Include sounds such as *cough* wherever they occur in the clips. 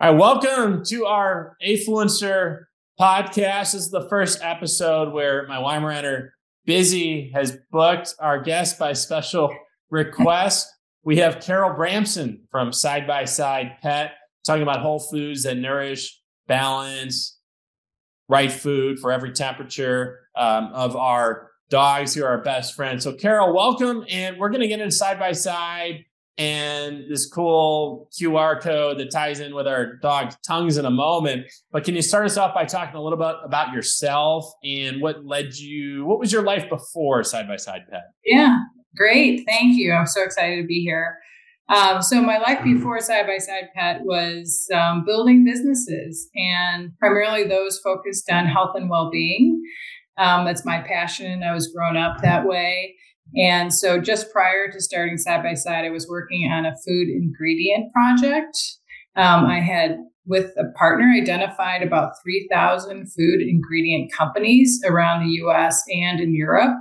All right, welcome to our Afluencer podcast. This is the first episode where my Weimaraner Busy has booked our guest by special request. We have Carol Bramson from Side by Side Pet talking about whole foods that nourish, balance, right food for every temperature um, of our dogs who are our best friends. So, Carol, welcome. And we're going to get into side by side and this cool QR code that ties in with our dog tongues in a moment. But can you start us off by talking a little bit about yourself and what led you, what was your life before Side by Side Pet? Yeah, great. Thank you. I'm so excited to be here. Um, so my life before Side by Side Pet was um, building businesses and primarily those focused on health and well-being. Um, that's my passion. I was grown up that way. And so just prior to starting Side by Side, I was working on a food ingredient project. Um, I had, with a partner, identified about 3,000 food ingredient companies around the US and in Europe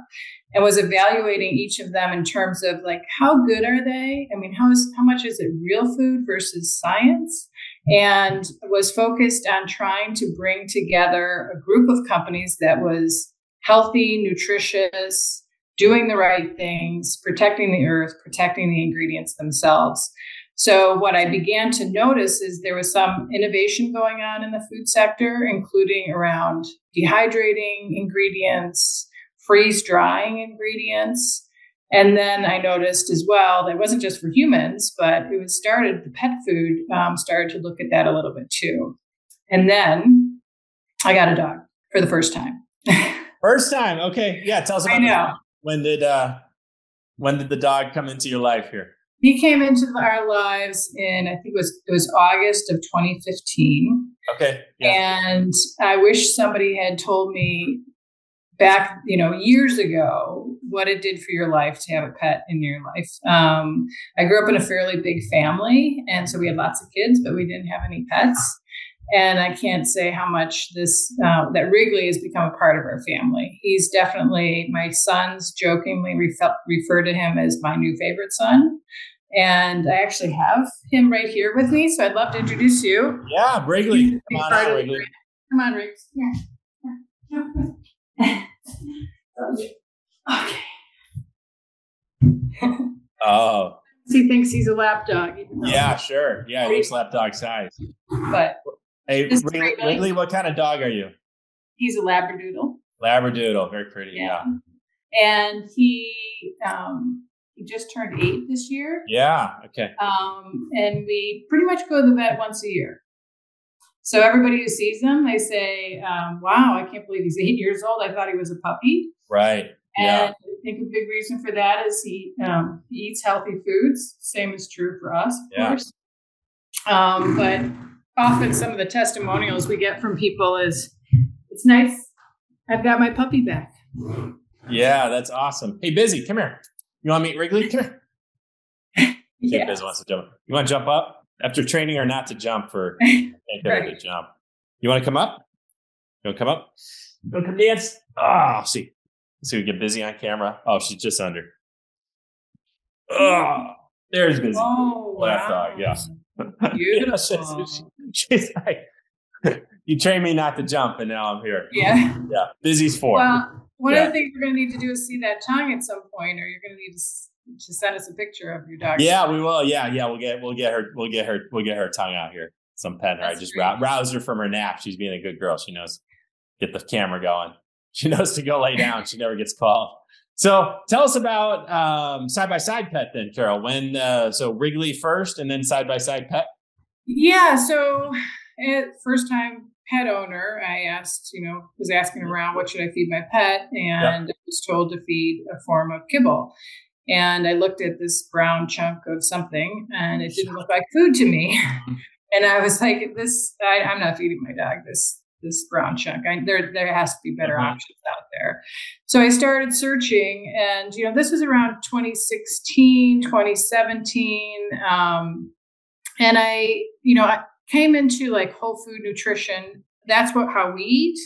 and was evaluating each of them in terms of like how good are they i mean how is how much is it real food versus science and was focused on trying to bring together a group of companies that was healthy nutritious doing the right things protecting the earth protecting the ingredients themselves so what i began to notice is there was some innovation going on in the food sector including around dehydrating ingredients freeze drying ingredients. And then I noticed as well that it wasn't just for humans, but it was started, the pet food um, started to look at that a little bit too. And then I got a dog for the first time. *laughs* first time. Okay. Yeah. Tell us about I know. When did, uh, when did the dog come into your life here? He came into our lives in, I think it was, it was August of 2015. Okay. Yeah. And I wish somebody had told me back, you know, years ago, what it did for your life to have a pet in your life. Um, I grew up in a fairly big family, and so we had lots of kids, but we didn't have any pets. And I can't say how much this uh, that Wrigley has become a part of our family. He's definitely my sons jokingly refer, refer to him as my new favorite son. And I actually have him right here with me, so I'd love to introduce you. Yeah, Wrigley. Come on, out, Wrigley. Come on, Riggs. Yeah. okay. oh. He thinks he's a lap dog. Yeah, sure. Yeah, he's lap dog size. But hey, Wrigley, Wrigley, what kind of dog are you? He's a Labradoodle. Labradoodle, very pretty. Yeah. yeah. And he um, he just turned eight this year. Yeah. Okay. Um, and we pretty much go to the vet once a year. So everybody who sees him, they say, um, "Wow, I can't believe he's *laughs* eight years old. I thought he was a puppy." Right. And yeah. I think a big reason for that is he, um, he eats healthy foods. Same is true for us, of yeah. course. Um, but often some of the testimonials we get from people is, "It's nice. I've got my puppy back." Yeah, that's awesome. Hey, busy, come here. You want to meet Wrigley? Come here. *laughs* yeah. Busy wants to jump. You want to jump up? after training her not to jump for *laughs* right. to jump. You want to come up? You want to come up? You want to come dance? Oh, see. See, we get busy on camera. Oh, she's just under. Oh, there's busy. Oh, wow. dog, yeah. *laughs* Beautiful. *laughs* she's, like, *laughs* you trained me not to jump, and now I'm here. Yeah. Yeah. Busy's four. Well, one yeah. of the things we're going to need to do is see that tongue at some point, or you're going to need to to send us a picture of your dog. Yeah, we will. Yeah, yeah, we'll get we'll get her we'll get her we'll get her tongue out here. Some pet her. I just roused her from her nap. She's being a good girl. She knows get the camera going. *laughs* She knows to go lay down. she never gets called. So tell us about um, side by side pet then, Carol. When uh, so Wrigley first, and then side by side pet. Yeah. So first time pet owner, I asked, you know, was asking around what should I feed my pet, and yep. I was told to feed a form of kibble. And I looked at this brown chunk of something and it didn't look like food to me. *laughs* and I was like, this, I, am not feeding my dog this, this brown chunk. I, there, there has to be better mm-hmm. options out there. So I started searching and, you know, this was around 2016, 2017. Um, and I, you know, I came into like whole food nutrition. That's what, how we eat.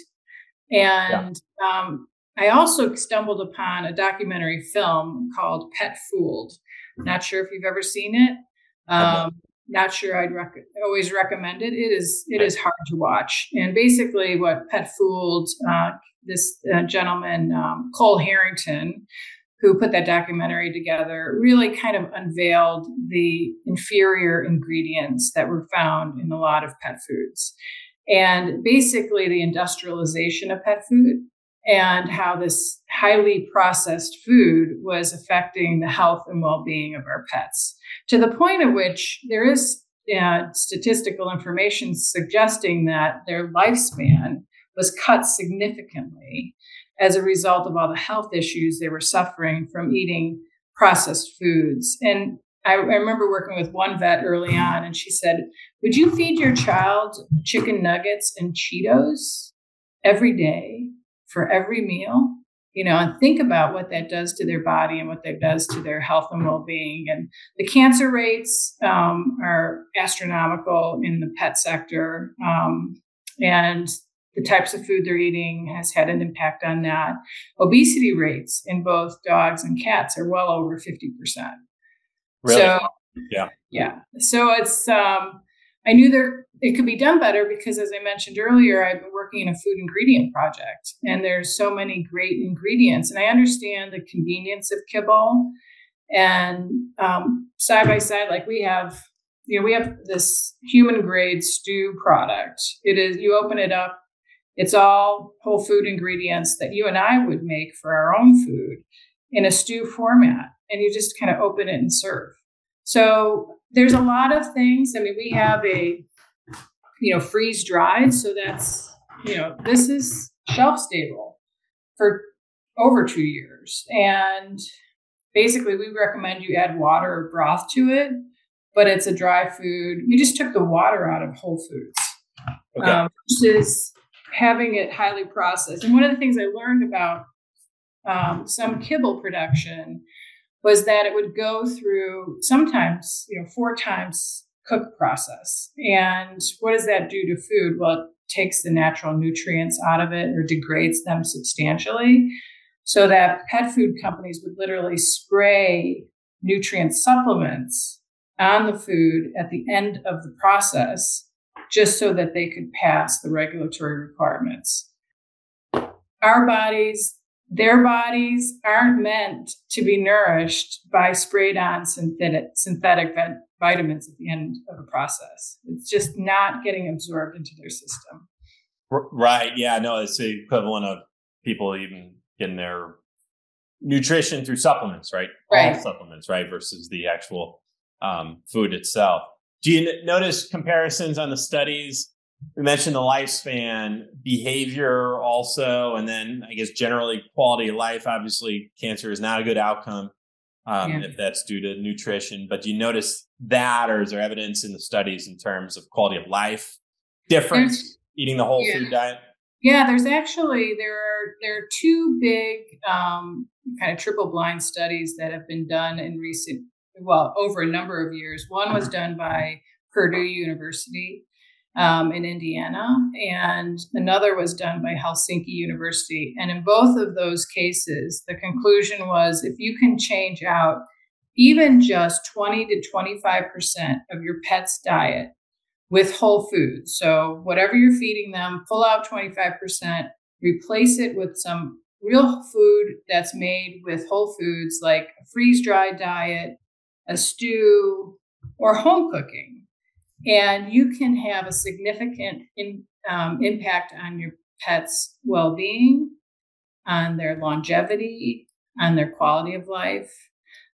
And, yeah. um, I also stumbled upon a documentary film called Pet Fooled. Not sure if you've ever seen it. Um, not sure I'd rec- always recommend it. It is it is hard to watch. And basically, what Pet Fooled, uh, this uh, gentleman um, Kohl Harrington, who put that documentary together, really kind of unveiled the inferior ingredients that were found in a lot of pet foods, and basically the industrialization of pet food and how this highly processed food was affecting the health and well-being of our pets to the point at which there is uh, statistical information suggesting that their lifespan was cut significantly as a result of all the health issues they were suffering from eating processed foods. And I, I, remember working with one vet early on, and she said, Would you feed your child chicken nuggets and Cheetos every day for every meal? you know, and think about what that does to their body and what that does to their health and well-being. And the cancer rates um, are astronomical in the pet sector, um, and the types of food they're eating has had an impact on that. Obesity rates in both dogs and cats are well over fifty percent. Really? So, yeah, yeah. So it's um, I knew there it could be done better because as I mentioned earlier, I've been working in a food ingredient project and there's so many great ingredients. And I understand the convenience of kibble and um, side by side, like we have, you know, we have this human grade stew product. It is you open it up, it's all whole food ingredients that you and I would make for our own food in a stew format. And you just kind of open it and serve. So there's a lot of things. I mean, we have a, you know, freeze dried. So that's, you know, this is shelf stable for over two years. And basically, we recommend you add water or broth to it, but it's a dry food. We just took the water out of Whole Foods okay. um, versus having it highly processed. And one of the things I learned about um, some kibble production was that it would go through sometimes, you know, four times cook process. And what does that do to food? Well, it takes the natural nutrients out of it or degrades them substantially. So that pet food companies would literally spray nutrient supplements on the food at the end of the process just so that they could pass the regulatory requirements. Our bodies their bodies aren't meant to be nourished by sprayed on synthetic, synthetic vitamins at the end of a process. It's just not getting absorbed into their system. Right. Yeah. No, it's the equivalent of people even getting their nutrition through supplements, right? Right. All supplements, right? Versus the actual um, food itself. Do you notice comparisons on the studies we mentioned the lifespan, behavior also, and then I guess generally quality of life. Obviously, cancer is not a good outcome um, yeah. if that's due to nutrition. But do you notice that, or is there evidence in the studies in terms of quality of life difference there's, eating the whole yeah. food diet? Yeah, there's actually there are there are two big um, kind of triple blind studies that have been done in recent well over a number of years. One was done by Purdue University um, in Indiana, and another was done by Helsinki University. And in both of those cases, the conclusion was if you can change out even just 20 to 25% of your pet's diet with whole foods. So, whatever you're feeding them, pull out 25%, replace it with some real food that's made with whole foods like a freeze dried diet, a stew, or home cooking. And you can have a significant in, um, impact on your pet's well-being on their longevity on their quality of life.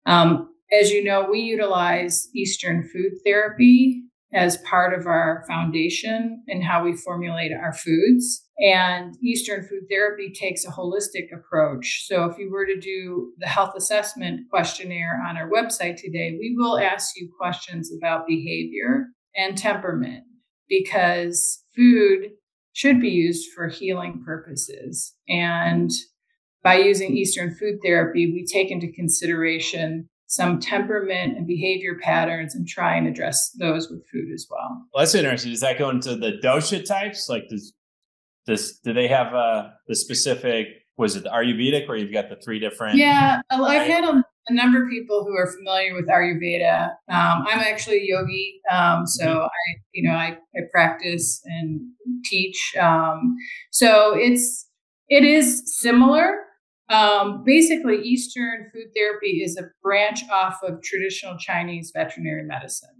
Um, as you know we utilize eastern food therapy as part of our foundation and how we formulate our foods and eastern food therapy takes a holistic approach so if you were to do the health assessment questionnaire on our website today we will ask you questions about behavior and temperament because food should be used for healing purposes. And by using Eastern food therapy, we take into consideration some temperament and behavior patterns and try and address those with food as well. well that's interesting. Does that go into the dosha types? Like, does this do they have uh, the specific? Was it the Ayurvedic, where you've got the three different? Yeah, I've had a, a number of people who are familiar with Ayurveda. Um, I'm actually a yogi, um, so mm-hmm. I, you know, I, I practice and teach. Um, so it's it is similar. Um, basically, Eastern food therapy is a branch off of traditional Chinese veterinary medicine.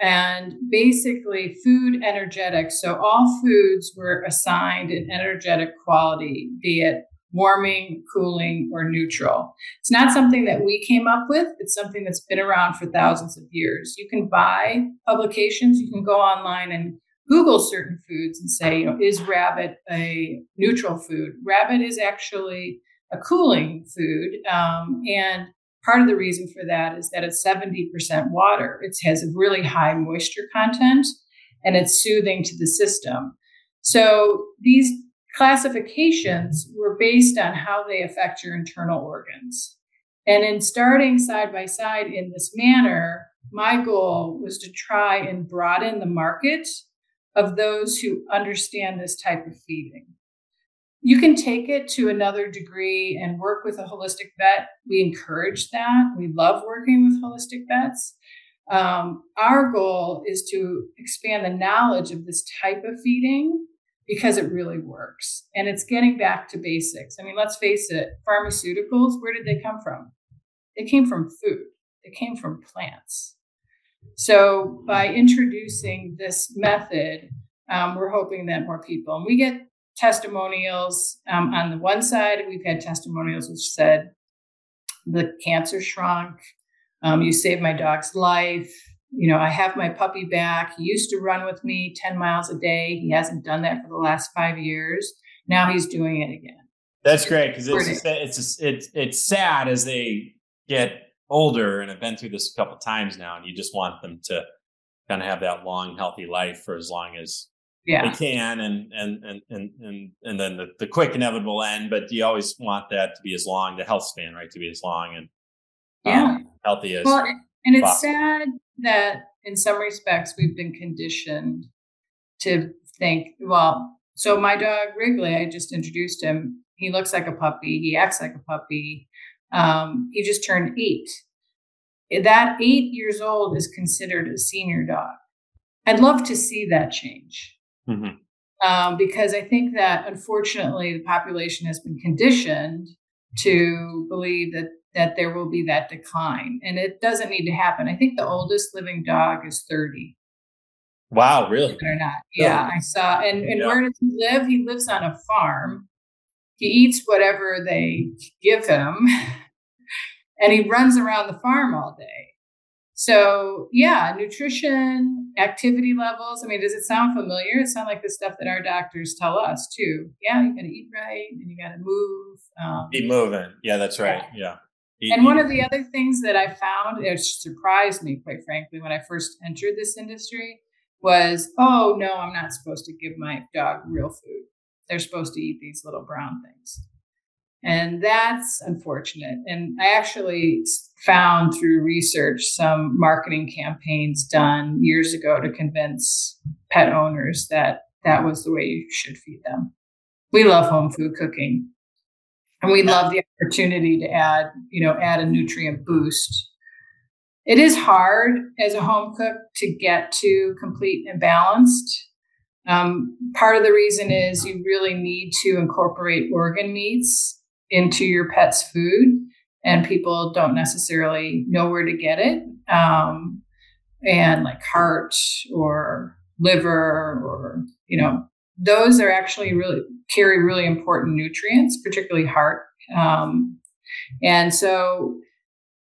And basically, food energetics. So, all foods were assigned an energetic quality, be it warming, cooling, or neutral. It's not something that we came up with, it's something that's been around for thousands of years. You can buy publications, you can go online and Google certain foods and say, you know, is rabbit a neutral food? Rabbit is actually a cooling food. Um, and part of the reason for that is that it's 70% water. It has a really high moisture content and it's soothing to the system. So these classifications were based on how they affect your internal organs. And in starting side by side in this manner, my goal was to try and broaden the market of those who understand this type of feeding. You can take it to another degree and work with a holistic vet. We encourage that. We love working with holistic vets. Um, our goal is to expand the knowledge of this type of feeding because it really works. And it's getting back to basics. I mean, let's face it pharmaceuticals, where did they come from? They came from food, they came from plants. So by introducing this method, um, we're hoping that more people, and we get testimonials um, on the one side, we've had testimonials which said the cancer shrunk, um, you saved my dog's life, you know, I have my puppy back. He used to run with me 10 miles a day. He hasn't done that for the last five years. Now he's doing it again. That's great because it's, it's, it's, it's sad as they get older and have been through this a couple times now, and you just want them to kind of have that long, healthy life for as long as yeah. they can, and and and and and, and then the, the quick inevitable end. But you always want that to be as long, the health span, right, to be as long and yeah, um, healthy as. Well, and it's possible. sad that in some respects we've been conditioned to think, well, so my dog Wrigley, I just introduced him. He looks like a puppy. He acts like a puppy. Um, he just turned eight. That eight years old is considered a senior dog. I'd love to see that change. Mm-hmm. Um, because I think that unfortunately the population has been conditioned to believe that that there will be that decline. And it doesn't need to happen. I think the oldest living dog is 30. Wow, really? Or not. Yeah, I saw. And, and yeah. where does he live? He lives on a farm. He eats whatever they give him, *laughs* and he runs around the farm all day. So, yeah, nutrition, activity levels. I mean, does it sound familiar? It sounds like the stuff that our doctors tell us too. Yeah, you got to eat right and you got to move. Um, Keep moving. Yeah, that's right. Yeah. yeah and one of the other things that I found, it surprised me, quite frankly, when I first entered this industry was, oh, no, I'm not supposed to give my dog real food. They're supposed to eat these little brown things. And that's unfortunate. And I actually found through research some marketing campaigns done years ago to convince pet owners that that was the way you should feed them. We love home food cooking and we love the opportunity to add you know add a nutrient boost it is hard as a home cook to get to complete and balanced um, part of the reason is you really need to incorporate organ meats into your pet's food and people don't necessarily know where to get it um, and like heart or liver or you know those are actually really carry really important nutrients, particularly heart. Um, and so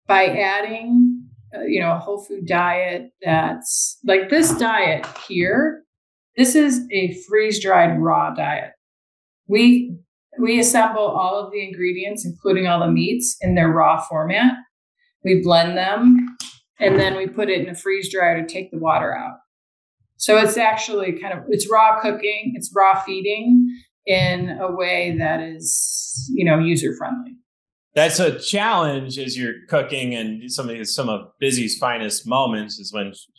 by adding, uh, you know, a whole food diet that's like this diet here, this is a freeze dried raw diet. We we mm-hmm. assemble all of the ingredients, including all the meats, in their raw format. We blend them, and then we put it in a freeze dryer to take the water out. So it's actually kind of it's raw cooking, it's raw feeding in a way that is, you know, user friendly. That's a challenge as you're cooking, and some of some of Busy's finest moments is when she,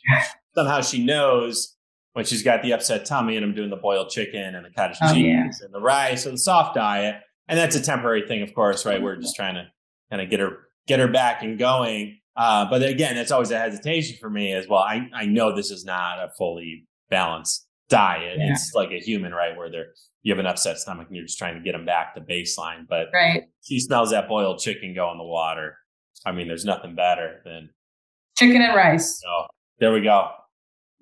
somehow she knows when she's got the upset tummy, and I'm doing the boiled chicken and the cottage oh, cheese yeah. and the rice and the soft diet, and that's a temporary thing, of course, right? We're just trying to kind of get her get her back and going. Uh, but again, that's always a hesitation for me as well. I, I know this is not a fully balanced diet. Yeah. It's like a human, right? Where they're, you have an upset stomach and you're just trying to get them back to baseline. But right. she smells that boiled chicken go in the water. I mean, there's nothing better than chicken and rice. So there we go.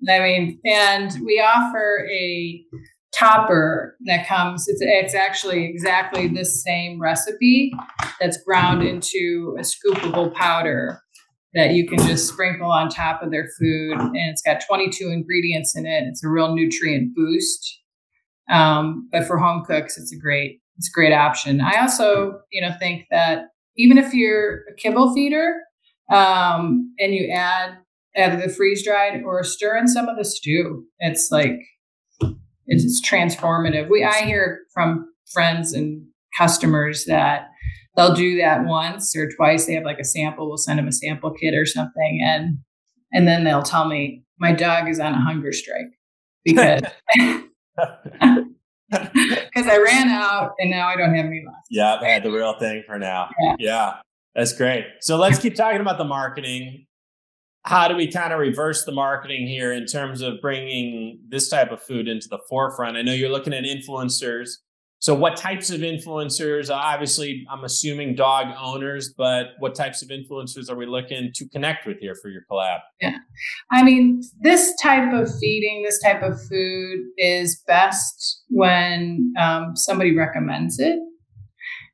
I mean, and we offer a topper that comes it's, it's actually exactly the same recipe that's ground into a scoopable powder that you can just sprinkle on top of their food and it's got 22 ingredients in it. It's a real nutrient boost. Um, but for home cooks it's a great it's a great option. I also you know think that even if you're a kibble feeder um, and you add add the freeze dried or stir in some of the stew it's like it's transformative. We I hear from friends and customers that they'll do that once or twice. They have like a sample. We'll send them a sample kit or something, and and then they'll tell me my dog is on a hunger strike because *laughs* because I ran out and now I don't have any left. Yeah, I've had the real thing for now. Yeah. yeah, that's great. So let's keep talking about the marketing how do we kind of reverse the marketing here in terms of bringing this type of food into the forefront? I know you're looking at influencers. So, what types of influencers? Obviously, I'm assuming dog owners, but what types of influencers are we looking to connect with here for your collab? Yeah. I mean, this type of feeding, this type of food is best when um, somebody recommends it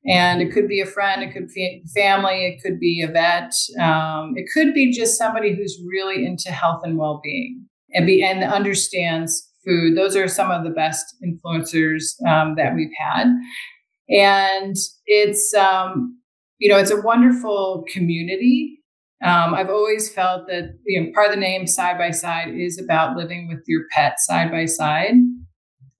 and it could be a friend it could be family it could be a vet um, it could be just somebody who's really into health and well-being and be and understands food. Those are some of the best influencers um, that we've had. And it's um, you know it's a wonderful community. Um, I've always felt that you know part of the name side by side is about living with your pet side by side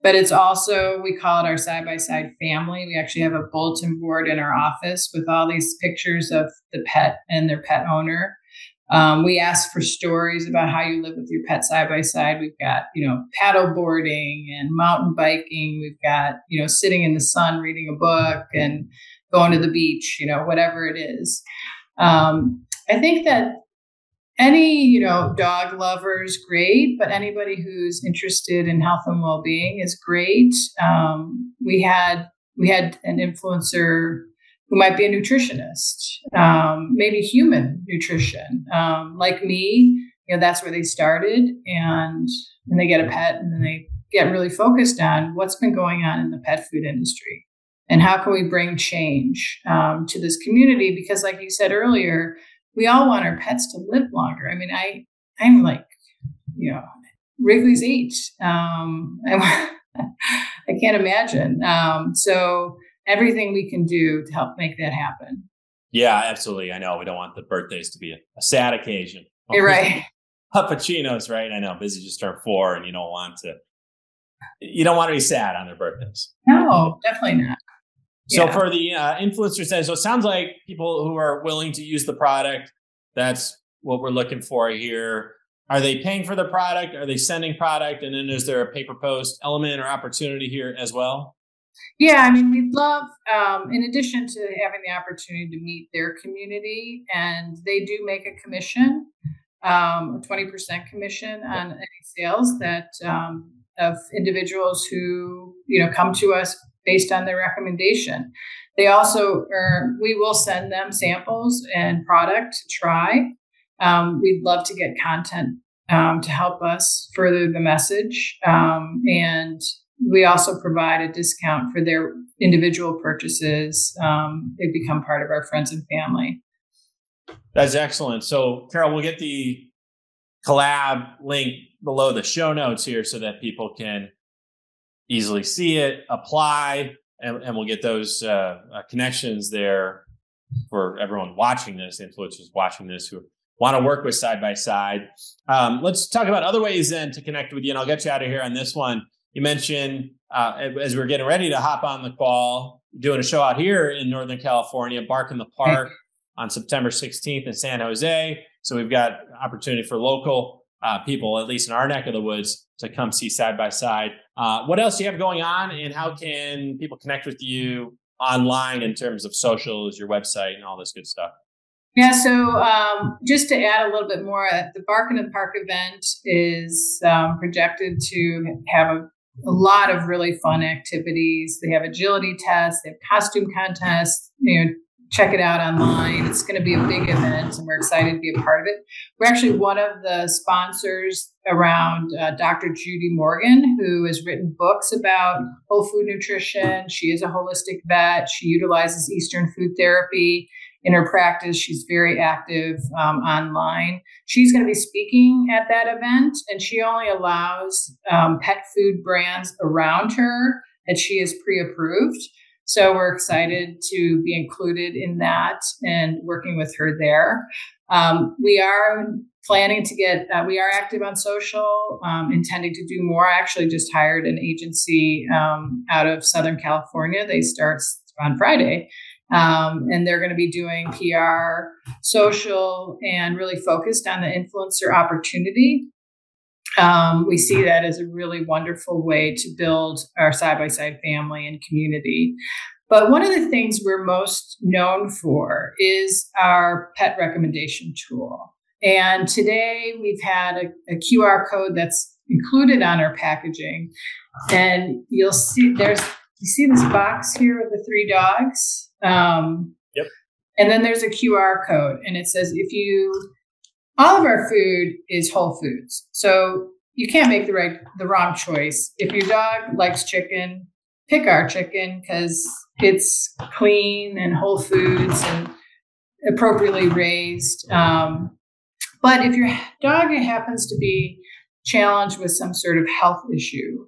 but it's also we call it our side by side family. We actually have a bulletin board in our office with all these pictures of the pet and their pet owner. Um, we ask for stories about how you live with your pet side by side we've got you know paddle boarding and mountain biking. We've got you know sitting in the sun reading a book and going to the beach you know whatever it is. Um, i think that any you know dog lovers great but anybody who's interested in health and well-being is great. Um, we had we had an influencer who might be a nutritionist um, maybe human nutrition um, like me you know that's where they started and then they get a pet and then they get really focused on what's been going on in the pet food industry and how can we bring change um, to this community? Because like you said earlier we all want our pets to live longer. I mean, I I'm like, you know, Wrigley's eight. Um, I, *laughs* I can't imagine. Um, so everything we can do to help make that happen. Yeah, absolutely. I know we don't want the birthdays to be a, a sad occasion. You're *laughs* right. Puppuccinos, right? I know. Busy just turned four, and you don't want to. You don't want to be sad on their birthdays. No, definitely not. So yeah. for the uh, influencer says, so it sounds like people who are willing to use the product, that's what we're looking for here. Are they paying for the product? Are they sending product? And then is there a paper post element or opportunity here as well? Yeah, I mean, we'd love, um, in addition to having the opportunity to meet their community, and they do make a commission, um, a 20% commission on any sales that um, of individuals who, you know, come to us based on their recommendation. They also are, we will send them samples and product to try. Um, we'd love to get content um, to help us further the message. Um, and we also provide a discount for their individual purchases. Um, they become part of our friends and family. That's excellent. So, Carol, we'll get the collab link below the show notes here so that people can easily see it, apply, and, and we'll get those uh, uh, connections there for everyone watching this, influencers watching this who want to work with side by side. Um, let's talk about other ways then to connect with you, and I'll get you out of here on this one. You mentioned uh, as we are getting ready to hop on the call, doing a show out here in Northern California, Bark in the Park on September 16th in San Jose. So we've got opportunity for local uh, people, at least in our neck of the woods, to come see side by side. Uh, what else do you have going on, and how can people connect with you online in terms of socials, your website, and all this good stuff? Yeah, so um, just to add a little bit more, uh, the Bark in the Park event is um, projected to have a, a, lot of really fun activities. They have agility tests, they have costume contests, you know, check it out online. It's going to be a big event, and we're excited to be a part of it. We're actually one of the sponsors around uh, Dr. Judy Morgan, who has written books about whole food nutrition. She is a holistic vet. She utilizes Eastern food therapy in her practice. She's very active um, online. She's going to be speaking at that event, and she only allows um, pet food brands around her that she is pre approved. So we're excited to be included in that and working with her there. Um, we are planning to get, uh, we are active on social, um, intending to do more. I actually just hired an agency um, out of Southern California. They start on Friday. Um, and they're going to be doing PR, social, and really focused on the influencer opportunity um, we see that as a really wonderful way to build our side by side family and community. But one of the things we're most known for is our pet recommendation tool. And today we've had a, a QR code that's included on our packaging. And you'll see there's, you see this box here with the three dogs? Um, yep. And then there's a QR code, and it says if you all of our food is whole foods. So you can't make the right the wrong choice. If your dog likes chicken, pick our chicken because it's clean and whole foods and appropriately raised. Um, but if your dog happens to be challenged with some sort of health issue,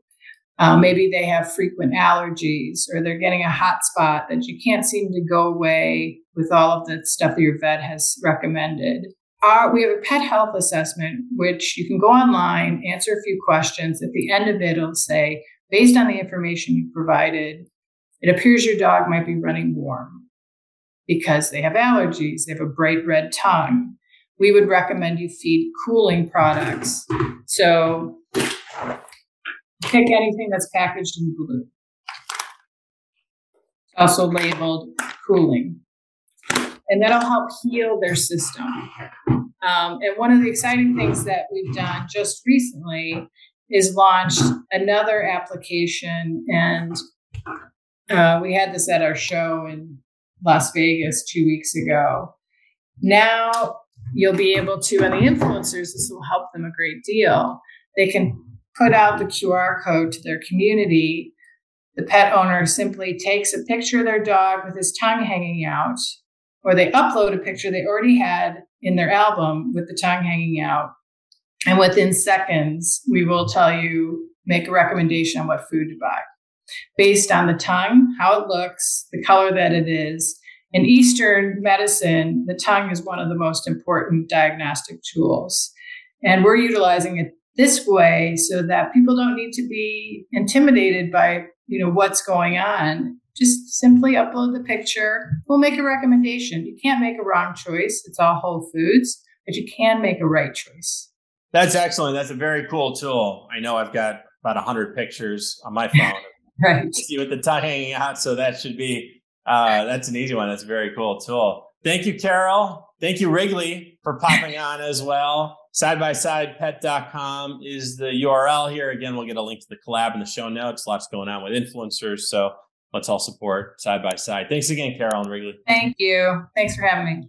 uh, maybe they have frequent allergies or they're getting a hot spot that you can't seem to go away with all of the stuff that your vet has recommended our, we have a pet health assessment, which you can go online, answer a few questions. At the end of it, it'll say, based on the information you provided, it appears your dog might be running warm because they have allergies, they have a bright red tongue. We would recommend you feed cooling products. So pick anything that's packaged in blue. Also labeled cooling and that'll help heal their system. Um, and one of the exciting things that we've done just recently is launched another application, and uh, we had this at our show in Las Vegas two weeks ago. Now you'll be able to, and the influencers, this will help them a great deal. They can put out the QR code to their community. The pet owner simply takes a picture of their dog with his tongue hanging out or they upload a picture they already had in their album with the tongue hanging out. And within seconds, we will tell you, make a recommendation on what food to buy based on the tongue, how it looks, the color that it is. In Eastern medicine, the tongue is one of the most important diagnostic tools. And we're utilizing it this way so that people don't need to be intimidated by you know what's going on just simply upload the picture. We'll make a recommendation. You can't make a wrong choice. It's all whole foods, but you can make a right choice. That's excellent. That's a very cool tool. I know I've got about 100 pictures on my phone. *laughs* right. See with the tongue hanging out. So that should be, uh, that's an easy one. That's a very cool tool. Thank you, Carol. Thank you, Wrigley, for popping on as well. Side by side pet.com is the URL here. Again, we'll get a link to the collab in the show notes. Lots going on with influencers. So let's all support side by side. Thanks again, Carol and Wrigley. Thank you. Thanks for having me.